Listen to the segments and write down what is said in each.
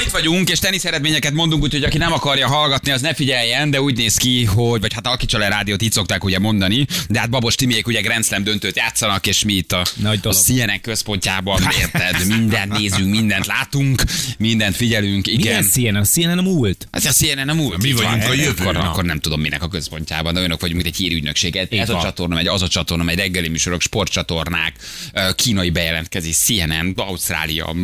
itt vagyunk, és tenisz eredményeket mondunk, úgyhogy aki nem akarja hallgatni, az ne figyeljen, de úgy néz ki, hogy, vagy hát alkítsa le rádiót, így szokták ugye mondani, de hát Babos Timiék ugye Grand Slam döntőt játszanak, és mi itt a, Nagy a. CNN központjában, érted, mindent nézünk, mindent látunk, mindent figyelünk, igen. Milyen CNN? A CNN a múlt. Ez a CNN nem úgy. Mi vagyunk van. a jövő. Akkor, akkor nem tudom minek a központjában, de önök vagyunk, mint egy hírügynökség. Ez Így a van. csatorna megy, az a csatorna megy, reggeli műsorok, sportcsatornák, kínai bejelentkezés, CNN, Ausztrália,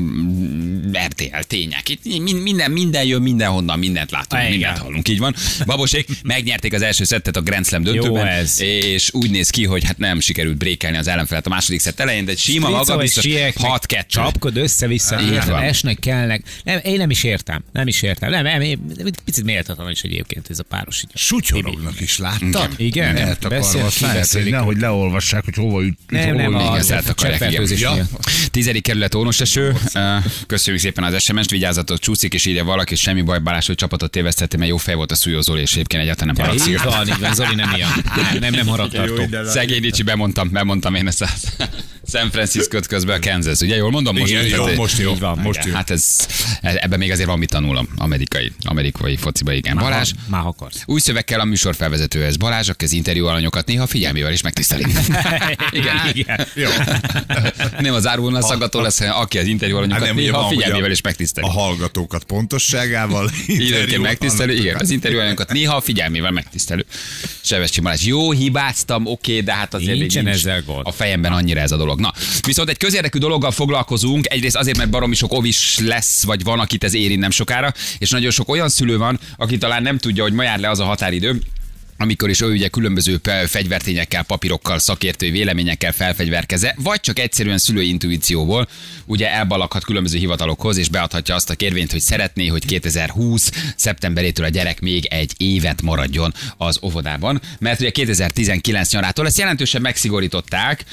RTL tények. Itt minden, minden jön, mindenhonnan, mindent látunk, Igen. mindent hallunk, így van. Babosék megnyerték az első szettet a Grand Slam döntőben, ez. és úgy néz ki, hogy hát nem sikerült brékelni az ellenfelet a második szett elején, de egy sima maga biztos sieknek 6-2. Csapkod össze-vissza, van. esnek, kelnek. Nem, én nem is értem. Nem is értem. Nem, nem, én, picit méltatlan is egyébként ez a páros. így. Sutyorognak is, láttad? Igen. Beszél- lehet, hogy nehogy leolvassák, hogy hova üt. Nem, hova nem, üt. a Igen, szeret akarják, cseppfertőzés igen. miatt. Tizedik kerület ónoseső. Köszönjük szépen az SMS-t, vigyázzatok, csúszik, és írja valaki, semmi baj, Balázs, hogy csapatot tévesztettem, mert jó fej volt a Szújó Zoli, és egyébként egyáltalán nem haragszik. Így van, így van, Zoli nem ilyen. Nem, nem, nem haragtartó. Szegény Ricsi, bemondtam, bemondtam én ezt a San Francisco-t közben a Kansas, ugye jól mondom? Most, Igen, jó, most jó, van. most jó. Hát ez, ebben még azért van mit tanulom, amerikai, amerikai fociba, igen. Balázs, Már akarsz. új szöveg kell a műsor felvezetőhez. Balázs, aki az interjú alanyokat néha figyelmével is megtiszteli. Igen. Igen. Jó. Nem az árvonal szaggató lesz, aki az interjú alanyokat Hát néha figyelmével a- is megtiszteli. A hallgatókat pontosságával. Időnként megtisztelő, igen, az interjú alanyokat néha figyelmével megtisztelő. Sevescsi Balázs, jó, hibáztam, oké, de hát azért Nincsen nincs ezzel gond. a fejemben annyira ez a dolog. Na, viszont egy közérdekű dologgal foglalkozunk, egyrészt azért, mert baromi sok ovis lesz, vagy van, akit ez érint nem sokára, és nagyon sok olyan szülő van, aki talán nem tudja, hogy ma jár le az a határidő, amikor is ő ugye különböző fegyvertényekkel, papírokkal, szakértői véleményekkel felfegyverkeze, vagy csak egyszerűen szülői intuícióból ugye elbalakhat különböző hivatalokhoz, és beadhatja azt a kérvényt, hogy szeretné, hogy 2020 szeptemberétől a gyerek még egy évet maradjon az óvodában, mert ugye 2019 nyarától ezt jelentősen megszigorították,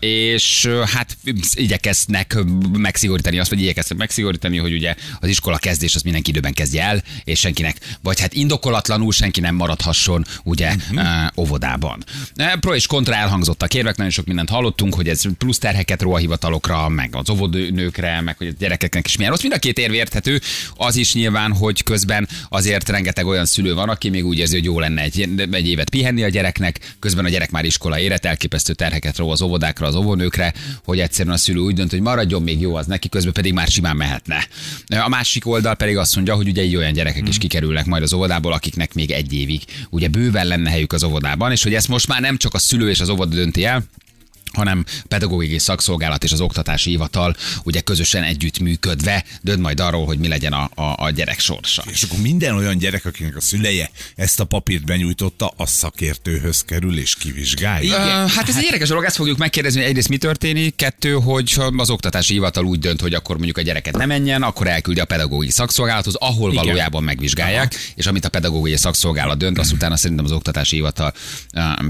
és hát igyekeznek megszigorítani azt, vagy igyekeztek megszigorítani, hogy ugye az iskola kezdés az mindenki időben kezdje el, és senkinek, vagy hát indokolatlanul senki nem maradhasson ugye uh-huh. óvodában. E, Pro és kontra elhangzott a kérvek, nagyon sok mindent hallottunk, hogy ez plusz terheket ró a hivatalokra, meg az óvodnőkre, meg hogy a gyerekeknek is milyen rossz. Mind a két érv érthető. Az is nyilván, hogy közben azért rengeteg olyan szülő van, aki még úgy érzi, hogy jó lenne egy, egy évet pihenni a gyereknek, közben a gyerek már iskola éret, elképesztő terheket ró az óvodákra, az óvónőkre, hogy egyszerűen a szülő úgy dönt, hogy maradjon még jó az neki, közben pedig már simán mehetne. A másik oldal pedig azt mondja, hogy ugye így olyan gyerekek is kikerülnek majd az óvodából, akiknek még egy évig ugye bőven lenne helyük az óvodában, és hogy ezt most már nem csak a szülő és az óvoda dönti el, hanem pedagógiai szakszolgálat és az oktatási hivatal ugye közösen együttműködve dönt majd arról, hogy mi legyen a, a, a gyerek sorsa. És akkor minden olyan gyerek, akinek a szüleje ezt a papírt benyújtotta, a szakértőhöz kerül és kivizsgálja. Ö, hát ez egy érdekes dolog, ezt fogjuk megkérdezni, hogy egyrészt mi történik, kettő, hogy az oktatási hivatal úgy dönt, hogy akkor mondjuk a gyereket nem menjen, akkor elküldi a pedagógiai szakszolgálathoz, ahol Igen. valójában megvizsgálják, Aha. és amit a pedagógiai szakszolgálat dönt, azt utána szerintem az oktatási hivatal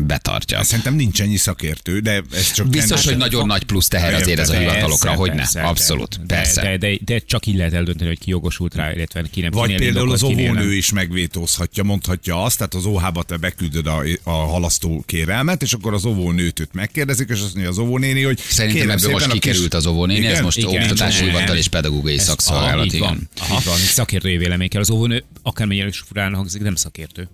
betartja. Szerintem nincs ennyi szakértő, de ez Biztos, hogy nagyon nagy plusz teher azért ez a hivatalokra, hogy ne. Abszolút, persze. De, csak így lehet eldönteni, hogy ki jogosult rá, illetve ki nem. Vagy például az óvónő is megvétózhatja, mondhatja azt, tehát az óhába te beküldöd a, a halasztó kérelmet, és akkor az óvónőt őt megkérdezik, és azt mondja az óvónéni, hogy Szerintem ebből most a kis- kikerült az óvónéni, ez Igen? most Igen, oktatási hivatal és pedagógiai Ez- szakszolgálat, így igen. van. Így van, szakértői vélemény kell. Az óvónő, akármennyire is furán hangzik, nem szakértő.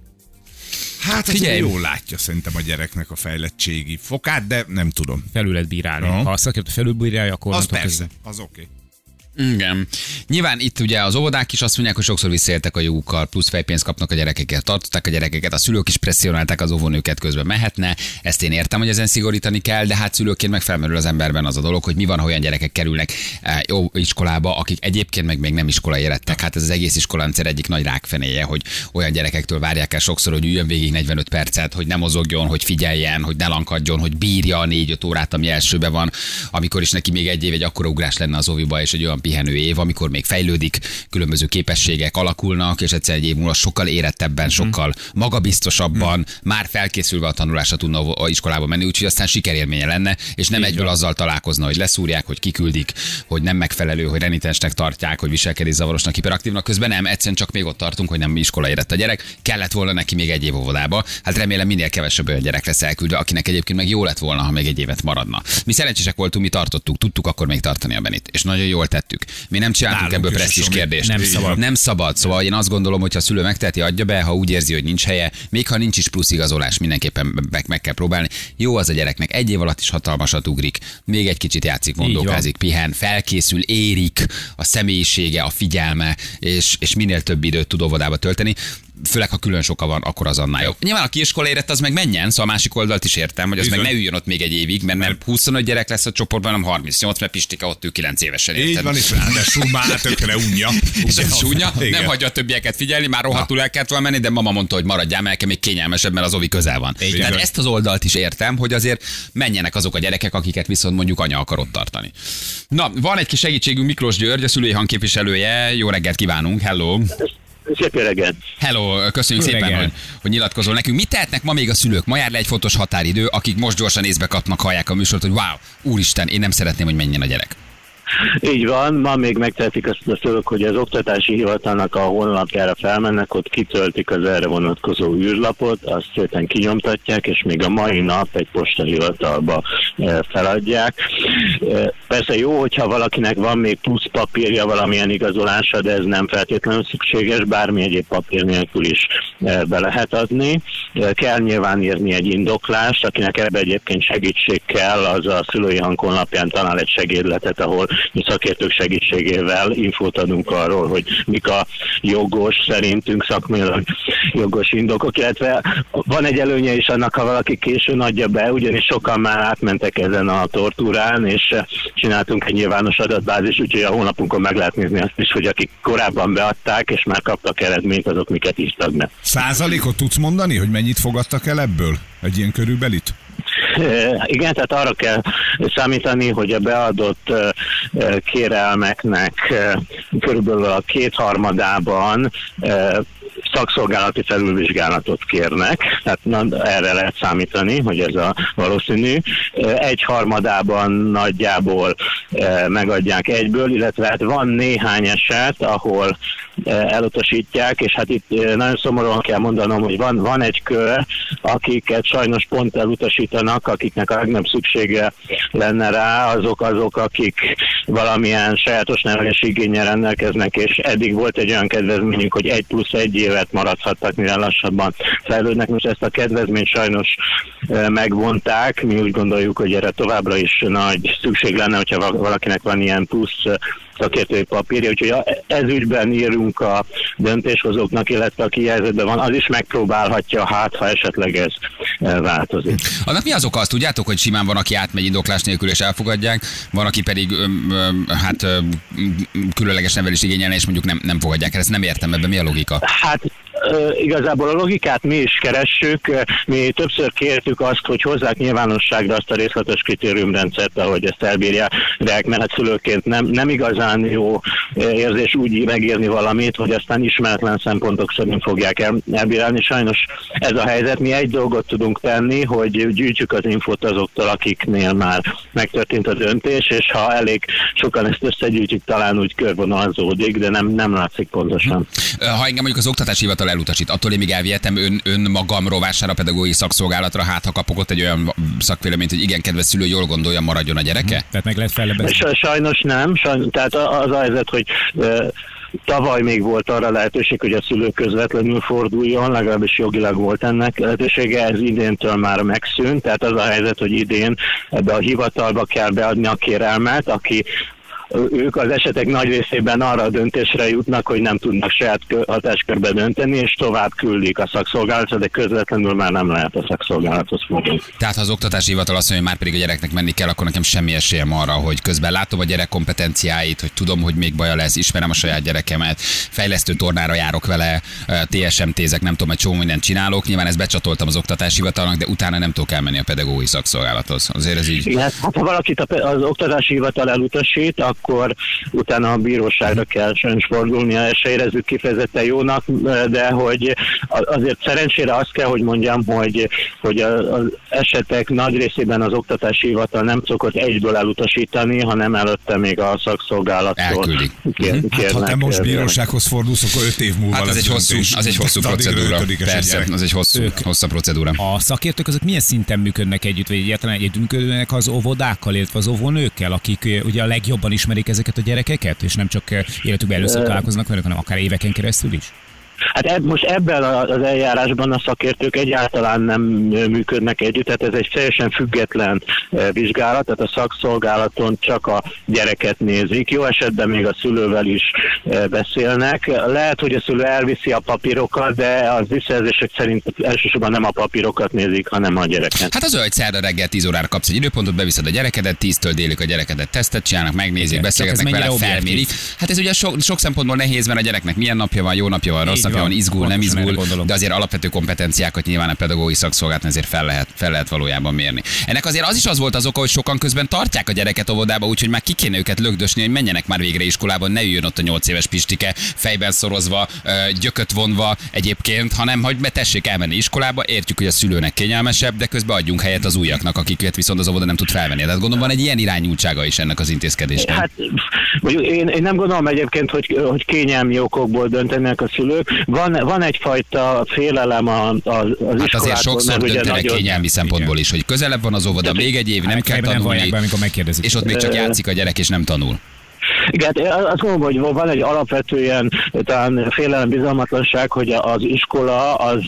Hát Figyelj. Jól látja szerintem a gyereknek a fejlettségi fokát, de nem tudom. Felül lehet bírálni. Aha. Ha a szakértő felülbírálja, akkor Az persze, az oké. Igen. Nyilván itt ugye az óvodák is azt mondják, hogy sokszor visszaéltek a jogukkal, plusz fejpénzt kapnak a gyerekekért, tartották a gyerekeket, a szülők is presszionálták az óvónőket közben mehetne. Ezt én értem, hogy ezen szigorítani kell, de hát szülőként meg felmerül az emberben az a dolog, hogy mi van, ha olyan gyerekek kerülnek eh, jó iskolába, akik egyébként meg még nem iskola érettek. Hát ez az egész iskolandszer egyik nagy rákfenéje, hogy olyan gyerekektől várják el sokszor, hogy üljön végig 45 percet, hogy nem mozogjon, hogy figyeljen, hogy ne lankadjon, hogy bírja a 4-5 órát, ami elsőbe van, amikor is neki még egy év egy akkora ugrás lenne az óviba, és egy olyan pihenő év, amikor még fejlődik, különböző képességek alakulnak, és egyszer egy év múlva sokkal érettebben, sokkal magabiztosabban, már felkészülve a tanulásra tudna a iskolába menni, úgyhogy aztán sikerélménye lenne, és nem egyből azzal találkozna, hogy leszúrják, hogy kiküldik, hogy nem megfelelő, hogy renitensnek tartják, hogy viselkedészavarosnak, hiperaktívnak, közben nem, egyszerűen csak még ott tartunk, hogy nem iskola érett a gyerek, kellett volna neki még egy év óvodába. Hát remélem minél kevesebb olyan gyerek lesz elküldve, akinek egyébként meg jó lett volna, ha még egy évet maradna. Mi szerencsések voltunk, mi tartottuk, tudtuk akkor még tartani a Benit, és nagyon jól tettük. Megtettük. Mi nem csináltunk Nálunk ebből is presztis kérdést. Nem szabad. Nem szabad. Szóval én azt gondolom, hogy ha a szülő megteheti, adja be, ha úgy érzi, hogy nincs helye, még ha nincs is plusz igazolás, mindenképpen meg, meg kell próbálni. Jó az a gyereknek, egy év alatt is hatalmasat ugrik, még egy kicsit játszik, mondókázik, pihen, felkészül, érik a személyisége, a figyelme, és, és minél több időt tud óvodába tölteni főleg ha külön soka van, akkor az annál jobb. Nyilván a kiiskola érett az meg menjen, szóval a másik oldalt is értem, hogy az Bizony. meg ne üljön ott még egy évig, mert nem 25 gyerek lesz a csoportban, hanem 38, mert Pistika ott ül 9 évesen. Így érted? van, és ráadásul már tökre unja. És csúnya, Igen. nem hagyja a többieket figyelni, már rohadtul el kellett volna menni, de mama mondta, hogy maradjál, mert még kényelmesebb, mert az ovi közel van. Így Tehát ezt az oldalt is értem, hogy azért menjenek azok a gyerekek, akiket viszont mondjuk anya akar ott tartani. Na, van egy kis segítségünk, Miklós György, a szülői hangképviselője. Jó reggelt kívánunk, hello! Szép reggelt. Hello, köszönjük Jó szépen, reggelt. hogy, hogy nyilatkozol nekünk. Mit tehetnek ma még a szülők? Ma jár le egy fontos határidő, akik most gyorsan észbe kapnak, hallják a műsort, hogy wow, úristen, én nem szeretném, hogy menjen a gyerek. Így van, ma még megtehetik azt a szülők, hogy az oktatási hivatalnak a honlapjára felmennek, ott kitöltik az erre vonatkozó űrlapot, azt szépen kinyomtatják, és még a mai nap egy postahivatalba eh, feladják. Eh, Persze jó, hogyha valakinek van még plusz papírja, valamilyen igazolása, de ez nem feltétlenül szükséges, bármi egyéb papír nélkül is eh, be lehet adni. Kell nyilván írni egy indoklást, akinek ebbe egyébként segítség kell, az a szülői hangonlapján talál egy segédletet, ahol szakértők segítségével infót adunk arról, hogy mik a jogos, szerintünk szakmailag jogos indokok, illetve van egy előnye is annak, ha valaki későn adja be, ugyanis sokan már átmentek ezen a tortúrán, és csináltunk egy nyilvános adatbázis, úgyhogy a honlapunkon meg lehet nézni azt is, hogy akik korábban beadták, és már kaptak eredményt, azok miket írtak be. Százalékot tudsz mondani, hogy mennyit fogadtak el ebből? Egy ilyen körülbelit? Igen, tehát arra kell számítani, hogy a beadott kérelmeknek körülbelül a kétharmadában szakszolgálati felülvizsgálatot kérnek, tehát na, erre lehet számítani, hogy ez a valószínű. Egy harmadában nagyjából megadják egyből, illetve hát van néhány eset, ahol elutasítják, és hát itt nagyon szomorúan kell mondanom, hogy van, van egy kör, akiket sajnos pont elutasítanak, akiknek a legnagyobb szüksége lenne rá, azok azok, akik valamilyen sajátos nevelési igényel rendelkeznek, és eddig volt egy olyan kedvezményük, hogy egy plusz egy évet maradhattak, mire lassabban fejlődnek. Most ezt a kedvezményt sajnos megvonták. Mi úgy gondoljuk, hogy erre továbbra is nagy szükség lenne, hogyha val- valakinek van ilyen plusz szakértői papírja, úgyhogy ez ügyben írunk a döntéshozóknak, illetve aki helyzetben van, az is megpróbálhatja, hát ha esetleg ez változik. Annak mi az oka? Azt tudjátok, hogy simán van, aki átmegy indoklás nélkül és elfogadják, van, aki pedig öm, öm, hát öm, különleges nevelés igényelne, és mondjuk nem, nem fogadják el. Ezt nem értem ebben, mi a logika? Hát igazából a logikát mi is keressük. Mi többször kértük azt, hogy hozzák nyilvánosságra azt a részletes kritériumrendszert, ahogy ezt elbírják, mert hát szülőként nem, nem igazán jó érzés úgy megírni valamit, hogy aztán ismeretlen szempontok szerint fogják el, elbírálni. Sajnos ez a helyzet. Mi egy dolgot tudunk tenni, hogy gyűjtjük az infót azoktól, akiknél már megtörtént a döntés, és ha elég sokan ezt összegyűjtjük, talán úgy körvonalzódik, de nem, nem látszik pontosan. Ha engem mondjuk az oktatási hivatal elutasít, attól én még elvihetem ön, ön magam rovására pedagógiai szakszolgálatra, hát ha kapok ott egy olyan szakvéleményt, hogy igen, kedves szülő, jól gondolja, maradjon a gyereke? Tehát meg lehet fellebezni. Sa- Sajnos nem, sajnos, tehát az a helyzet, hogy tavaly még volt arra lehetőség, hogy a szülő közvetlenül forduljon, legalábbis jogilag volt ennek lehetősége, ez idéntől már megszűnt, tehát az a helyzet, hogy idén ebbe a hivatalba kell beadni a kérelmet, aki ők az esetek nagy részében arra a döntésre jutnak, hogy nem tudnak saját kö- hatáskörbe dönteni, és tovább küldik a szakszolgálatot, de közvetlenül már nem lehet a szakszolgálathoz fordulni. Tehát ha az oktatási hivatal azt mondja, hogy már pedig a gyereknek menni kell, akkor nekem semmi esélyem arra, hogy közben látom a gyerek kompetenciáit, hogy tudom, hogy még baja lesz, ismerem a saját gyerekemet, fejlesztő tornára járok vele, TSMT-zek, nem tudom, egy csomó mindent csinálok. Nyilván ezt becsatoltam az oktatási hivatalnak, de utána nem tudok elmenni a pedagógiai szakszolgálathoz. Azért ez így. Igen, hát ha valakit az oktatási hivatal elutasít, akkor utána a bíróságra kell sajnos fordulnia, se érezzük kifejezetten jónak, de hogy azért szerencsére azt kell, hogy mondjam, hogy, hogy az esetek nagy részében az oktatási hivatal nem szokott egyből elutasítani, hanem előtte még a szakszolgálattól Elküldik. kér, Hát, ha te most eh, bírósághoz fordulsz, akkor öt év múlva Hát az lesz egy hosszú, az egy hosszú procedúra. Persze, az egy hosszú, hosszabb procedúra. A szakértők azok milyen szinten működnek együtt, vagy egyáltalán együtt működnek az óvodákkal, illetve az óvónőkkel, akik ö, ugye a legjobban ismerik ismerik ezeket a gyerekeket, és nem csak eh, életükben először találkoznak velük, hanem akár éveken keresztül is? Hát eb, most ebben az eljárásban a szakértők egyáltalán nem működnek együtt, tehát ez egy teljesen független vizsgálat, tehát a szakszolgálaton csak a gyereket nézik, jó esetben még a szülővel is beszélnek. Lehet, hogy a szülő elviszi a papírokat, de az visszajelzések szerint elsősorban nem a papírokat nézik, hanem a gyereket. Hát az olyan, hogy szerda reggel 10 órára kapsz egy időpontot, beviszed a gyerekedet, 10-től délig a gyerekedet tesztet csinálnak, megnézik, beszélgetnek vele, mennyire felmérik. Hát ez ugye sok, sok szempontból nehéz, mert a gyereknek milyen napja van, jó napja van, rossz Így napja van, izgul, nem izgul, de azért alapvető kompetenciákat nyilván a pedagógiai szakszolgálatnál azért fel lehet, fel lehet valójában mérni. Ennek azért az is az volt az oka, hogy sokan közben tartják a gyereket óvodába, úgyhogy már ki kéne őket lögdösni, hogy menjenek már végre iskolában, ne üljön ott a 8 éves pistike, fejben szorozva, gyököt vonva egyébként, hanem hogy betessék elmenni iskolába, értjük, hogy a szülőnek kényelmesebb, de közben adjunk helyet az újaknak, akiket viszont az óvoda nem tud felvenni. Tehát gondolom van egy ilyen irányultsága is ennek az intézkedésnek. Hát én, én nem gondolom egyébként, hogy, hogy kényelmi okokból döntenek a szülők. Van, van egyfajta félelem a, a, az Hát azért sokszor döntenek nagyon- kényelmi szempontból is, hogy közelebb van az óvoda, még egy év, nem kell Fejben nem vallják tanulni, be, amikor megkérdezik. és ott még csak játszik a gyerek, és nem tanul. Igen, hát azt mondom, hogy van egy alapvetően talán félelem, bizalmatlanság, hogy az iskola az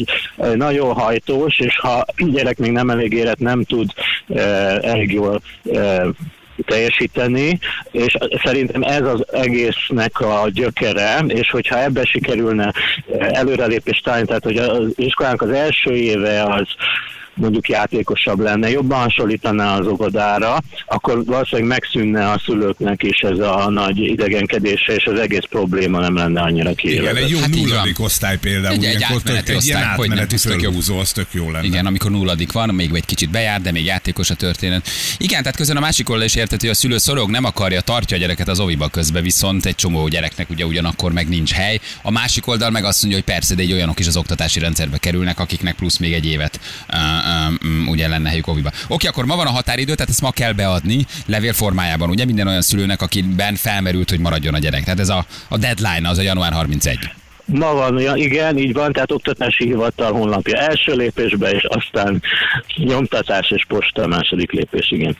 nagyon hajtós, és ha gyerek még nem elég érett, nem tud eh, elég jól eh, teljesíteni, és szerintem ez az egésznek a gyökere, és hogyha ebbe sikerülne előrelépést találni, tehát hogy az iskolának az első éve az mondjuk játékosabb lenne, jobban hasonlítaná az óvodára, akkor valószínűleg megszűnne a szülőknek is ez a nagy idegenkedése, és az egész probléma nem lenne annyira Igen, kiélezett. egy jó Hát nulladik van. osztály például. Egy- egy átmeneti ilyen osztály, hogy nem, átmeneti fölhúzó, az tök jó lenne. Igen, amikor nulladik van, még egy kicsit bejár, de még játékos a történet. Igen, tehát közben a másik oldal is érthető, hogy a szülő szorog, nem akarja, tartja a gyereket az oviba közbe, viszont egy csomó gyereknek ugye ugyanakkor meg nincs hely. A másik oldal meg azt mondja, hogy persze, de egy olyanok is az oktatási rendszerbe kerülnek, akiknek plusz még egy évet uh, um, ugye lenne helyük oviba. Oké, akkor ma van a határidő, tehát ezt ma kell beadni levél formájában, ugye minden olyan szülőnek, akiben felmerült, hogy maradjon a gyerek. Tehát ez a, a deadline, az a január 31. Ma van igen, így van, tehát oktatási hivatal honlapja első lépésbe, és aztán nyomtatás és posta második lépés, igen.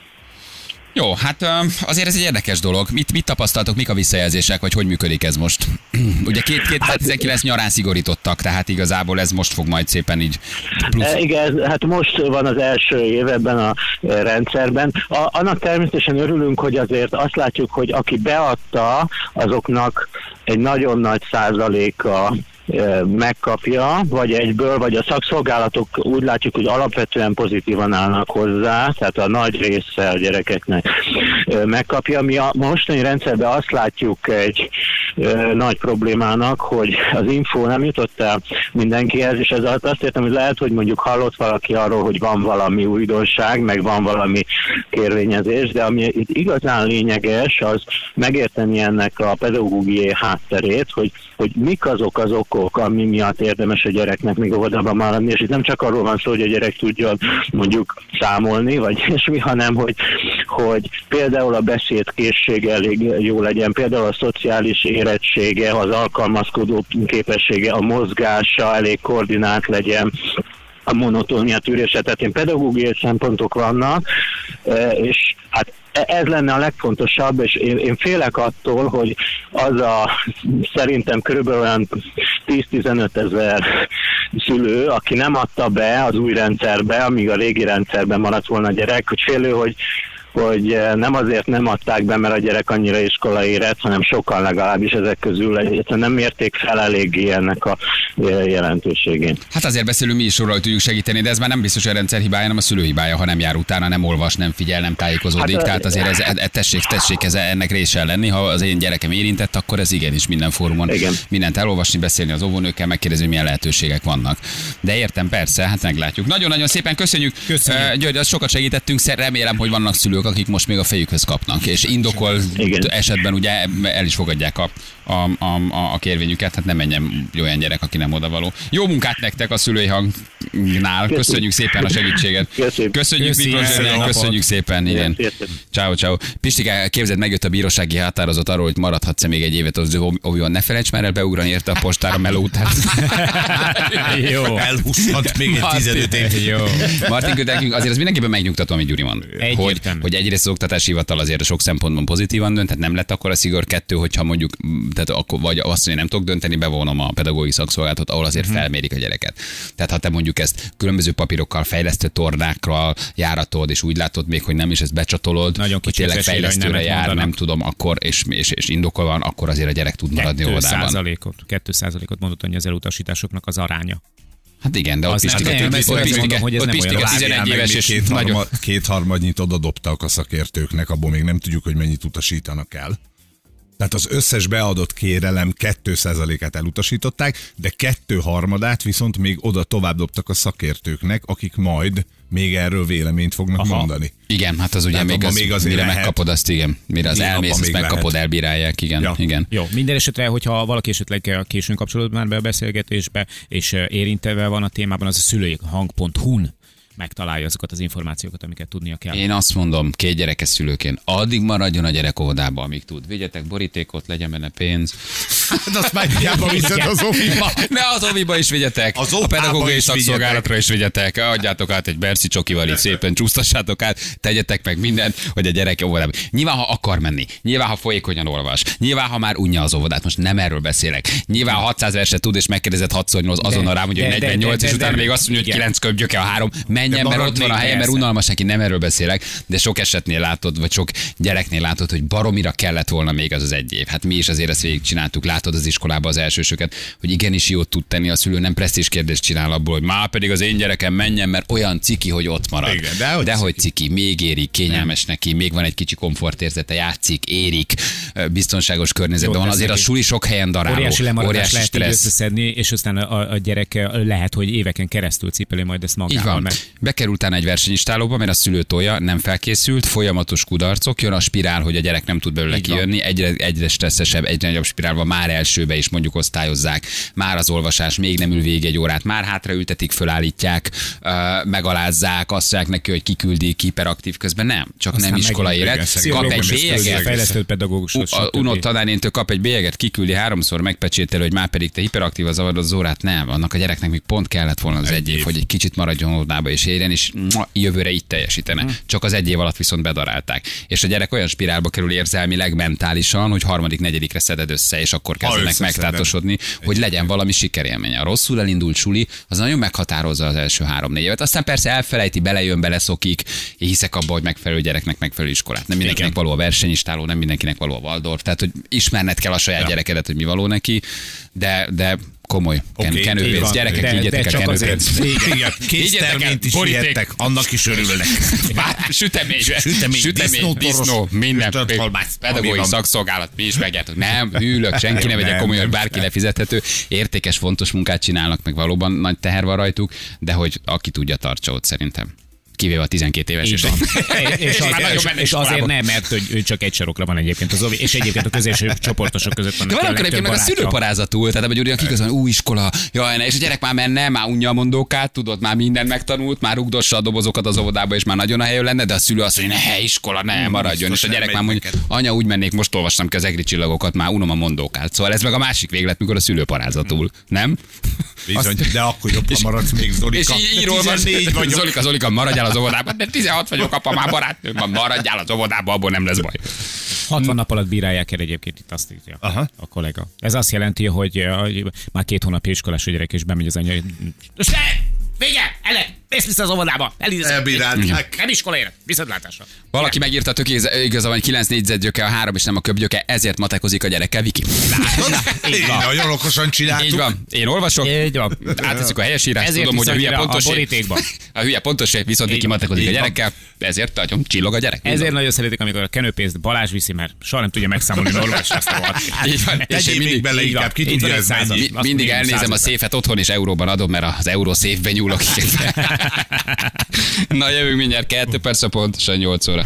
Jó, hát azért ez egy érdekes dolog. Mit, mit tapasztaltok, mik a visszajelzések, vagy hogy működik ez most? Ugye két, 2019 nyarán szigorítottak, tehát igazából ez most fog majd szépen így plusz. E, igen, hát most van az első év ebben a e, rendszerben. A, annak természetesen örülünk, hogy azért azt látjuk, hogy aki beadta, azoknak egy nagyon nagy százaléka megkapja, vagy egyből, vagy a szakszolgálatok úgy látjuk, hogy alapvetően pozitívan állnak hozzá, tehát a nagy része a gyerekeknek megkapja. Mi a mostani rendszerben azt látjuk egy nagy problémának, hogy az info nem jutott el mindenkihez, és ez azt értem, hogy lehet, hogy mondjuk hallott valaki arról, hogy van valami újdonság, meg van valami kérvényezés, de ami itt igazán lényeges, az megérteni ennek a pedagógiai hátterét, hogy, hogy mik azok az okok, ami miatt érdemes a gyereknek még óvodában maradni, és itt nem csak arról van szó, hogy a gyerek tudjon mondjuk számolni, vagy ilyesmi, hanem hogy, hogy például a beszédkészsége elég jó legyen, például a szociális érettsége, az alkalmazkodó képessége, a mozgása elég koordinált legyen, a monotónia tűrése, tehát én pedagógiai szempontok vannak, e, és hát e- ez lenne a legfontosabb, és én, én félek attól, hogy az a szerintem körülbelül olyan 10-15 ezer szülő, aki nem adta be az új rendszerbe, amíg a régi rendszerben maradt volna a gyerek, hogy félő, hogy hogy eh, nem azért nem adták be, mert a gyerek annyira iskola érett, hanem sokan legalábbis ezek közül nem mérték fel eléggé ennek a eh, jelentőségén. Hát azért beszélünk mi is róla, hogy tudjuk segíteni, de ez már nem biztos, hogy a rendszer hibája, hanem a szülő hibája, ha nem jár utána, nem olvas, nem figyel, nem tájékozódik. Hát, Tehát azért ez, e- tessék, tessék ez ennek része lenni. Ha az én gyerekem érintett, akkor ez igenis minden fórumon Igen. mindent elolvasni, beszélni az óvónőkkel, megkérdezni, hogy milyen lehetőségek vannak. De értem, persze, hát meglátjuk. Nagyon-nagyon szépen köszönjük. Köszönjük. György, azt sokat segítettünk, szer- remélem, hogy vannak szülők, akik most még a fejükhöz kapnak, és indokol Igen. esetben ugye el is fogadják a, a, a, a, kérvényüket, hát nem menjen olyan gyerek, aki nem odavaló. Jó munkát nektek a szülői hangnál, köszönjük szépen a segítséget. Köszönjük. Köszönjük Miklós köszönjük szépen, igen. Ciao, ciao. Pistike, képzeld, megjött a bírósági határozat arról, hogy maradhatsz még egy évet az ovion. Ne felejts már el beugrani érte a postára meló után. Jó. Elhúzhat még egy Martin. 15 év. Jó. Martin, nekünk azért az mindenképpen megnyugtató, amit Gyuri mond. Hogy, hogy hogy egyrészt az oktatási hivatal azért sok szempontból pozitívan dönt, tehát nem lett akkor a szigor kettő, hogyha mondjuk, tehát akkor, vagy azt mondja, nem tudok dönteni, bevonom a pedagógiai szakszolgálatot, ahol azért Mhm. felmérik a gyereket. Tehát ha te mondjuk ezt különböző papírokkal, fejlesztő tornákra járatod, és úgy látod még, hogy nem is ezt becsatolod, Nagyon hogy tényleg hogy fejlesztőre nemet jár, mondanak. nem tudom, akkor, és, és, és indokol van, akkor azért a gyerek tud maradni 2 óvodában. százalékot, 2 százalékot mondott, hogy az elutasításoknak az aránya. Hát igen, de ott Pistike, ott Pistike, mondom, hogy ez ott nem olyan Pistike rossz. 11 Várjál meg, éves, és nagyon... kétharmad, kétharmadnyit oda dobtak a szakértőknek, abból még nem tudjuk, hogy mennyit utasítanak el. Tehát az összes beadott kérelem 2%-át elutasították, de kettő harmadát viszont még oda tovább dobtak a szakértőknek, akik majd még erről véleményt fognak Aha. mondani. Igen, hát az ugye Tehát még, az, még azért mire lehet. megkapod azt, igen. Mire az Igen, elmész, azt megkapod, lehet. elbírálják, igen. Ja. igen. Jó, minden esetre, hogyha valaki esetleg későn kapcsolódott már be a beszélgetésbe, és érintve van a témában, az a szülői hang.hu-n megtalálja azokat az információkat, amiket tudnia kell. Én azt mondom, két gyerekes szülőként, addig maradjon a gyerek óvodába, amíg tud. Vigyetek borítékot, legyen benne pénz. Hát azt már hiába viszed az oviba. Ne az oviba is vigyetek, Az a pedagógiai is szakszolgálatra is vigyetek. Adjátok át egy berci csokival, így szépen csúsztassátok át, tegyetek meg mindent, hogy a gyerek óvodába. Nyilván, ha akar menni, nyilván, ha folyékonyan olvas, nyilván, ha már unja az óvodát, most nem erről beszélek. Nyilván, ha 600 verset tud, és megkérdezett 6 8 azonnal rá mondja, hogy de- de- 48, de- és utána még azt mondja, hogy igen. 9 köbgyöke a három. Menjen, mert ott van a helye, mert unalmas neki, nem erről beszélek, de sok esetnél látod, vagy sok gyereknél látod, hogy baromira kellett volna még az az egy év. Hát mi is azért ezt végig csináltuk, látod az iskolába az elsősöket, hogy igenis jót tud tenni a szülő, nem presztis kérdést csinál abból, hogy már pedig az én gyerekem menjen, mert olyan ciki, hogy ott marad. Igen, dehogy dehogy ciki, még érik, kényelmes neki, még van egy kicsi komfortérzete, játszik, érik, biztonságos környezetben Jót van. Azért a suli sok helyen daráló. Óriási lemaradás óriási lehet így stressz. összeszedni, és aztán a, a gyerek lehet, hogy éveken keresztül cipeli majd ezt Így magával. van. Meg. Bekerül utána egy versenyistálóba, mert a szülő tolja, nem felkészült, folyamatos kudarcok, jön a spirál, hogy a gyerek nem tud belőle Így van. kijönni, egyre, egyre stresszesebb, egyre nagyobb spirálban már elsőbe is mondjuk osztályozzák, már az olvasás még nem ül végig egy órát, már hátraültetik, fölállítják, megalázzák, azt mondják neki, hogy kiküldik, hiperaktív közben nem, csak Aztán nem iskola élet, kap egy bélyeget, fejlesztő pedagógus. Unott tanáréntől kap egy bélyeget, kiküldi háromszor, megpecsétel, hogy már pedig te hiperaktív az zavarod az órát, nem. Annak a gyereknek még pont kellett volna az egy, év, év. hogy egy kicsit maradjon óvodába és érjen, és mua, jövőre itt teljesítene. Csak az egy év alatt viszont bedarálták. És a gyerek olyan spirálba kerül érzelmileg, mentálisan, hogy harmadik, negyedikre szeded össze, és akkor kezdenek összeszeded. megtátosodni, hogy legyen valami sikerélménye. A rosszul elindult suli, az nagyon meghatározza az első három-négy évet. Aztán persze elfelejti, belejön, beleszokik. Én hiszek abba, hogy megfelelő gyereknek megfelelő iskolát. Nem mindenkinek való a versenyistáló, nem mindenkinek való a Waldorf. Tehát, hogy ismerned kell a saját Ja. gyerekedet, hogy mi való neki, de, de komoly. Ken, Oké, így kenőpénz, van. gyerekek, De- de a csak kenőpénz. azért. Igen, kész Higgyetek el, terményt is ijedtek, annak is örülnek. Sütemény, Sütemény, sütemény, disznó, minden. Pedagógiai szakszolgálat, mi is megjártuk. Nem, hűlök, senki ne vegye komolyan, bárki lefizethető. Értékes, fontos munkát csinálnak, meg valóban nagy teher van rajtuk, de hogy aki tudja, tartsa ott szerintem. Kivéve a 12 éves. Így és és, és az, már nagyon és, és azért nem, mert hogy ő csak egy sarokra van egyébként az ovi, és egyébként a közös csoportosok között van. De van akkor egyébként meg a szülőparázatul, tehát hogy ugye akik azon, új iskola, jaj, és a gyerek már menne, már unja a mondókát, tudod, már mindent megtanult, már rugdossa a dobozokat az óvodába, és már nagyon a helyő lenne, de a szülő azt mondja, ne, iskola, ne, maradjon. És a gyerek már mondja, anya, úgy mennék, most olvastam ki az egri csillagokat, már unom a mondókát. Szóval ez meg a másik véglet, mikor a szülőparázatul, nem? Bizony, de akkor jobb, ha maradsz még És Zolika. így, így olvas, 14 vagyok. Zolika, Zolika, maradjál az óvodában, de 16 vagyok, apa, már barátnőm van, maradjál az óvodában, abból nem lesz baj. 60 nap alatt bírálják el egyébként itt azt írja Aha. a kollega. Ez azt jelenti, hogy, eh, hogy már két hónapja iskolás a gyerek, és bemegy az anyja. Mész vissza az óvodába! Elízesz! Elbírálták. Nem iskoláért! Viszontlátásra! Valaki megírta tök igaza van, hogy 9 négyzetgyöke a három, és nem a köbgyöke, ezért matekozik a gyerekkel, Viki. Így Nagyon okosan csináltuk. Így van. Én olvasok, Így van. átveszük a helyesírást, Ezért tudom, hogy a hülye a pontos. borítékba. A hülye pontos, viszont Viki matekozik a gyerekkel, ezért nagyon csillog a gyerek. Ezért nagyon szeretik, amikor a kenőpénzt Balázs viszi, mert soha nem tudja megszámolni, hogy olvasni azt a rohadt. Így van. És én mindig, bele inkább, ki tudja ez mindig elnézem a széfet otthon, és euróban adom, mert az euró széfben nyúlok. Na jövünk mindjárt kettő perc a pontosan 8 óra.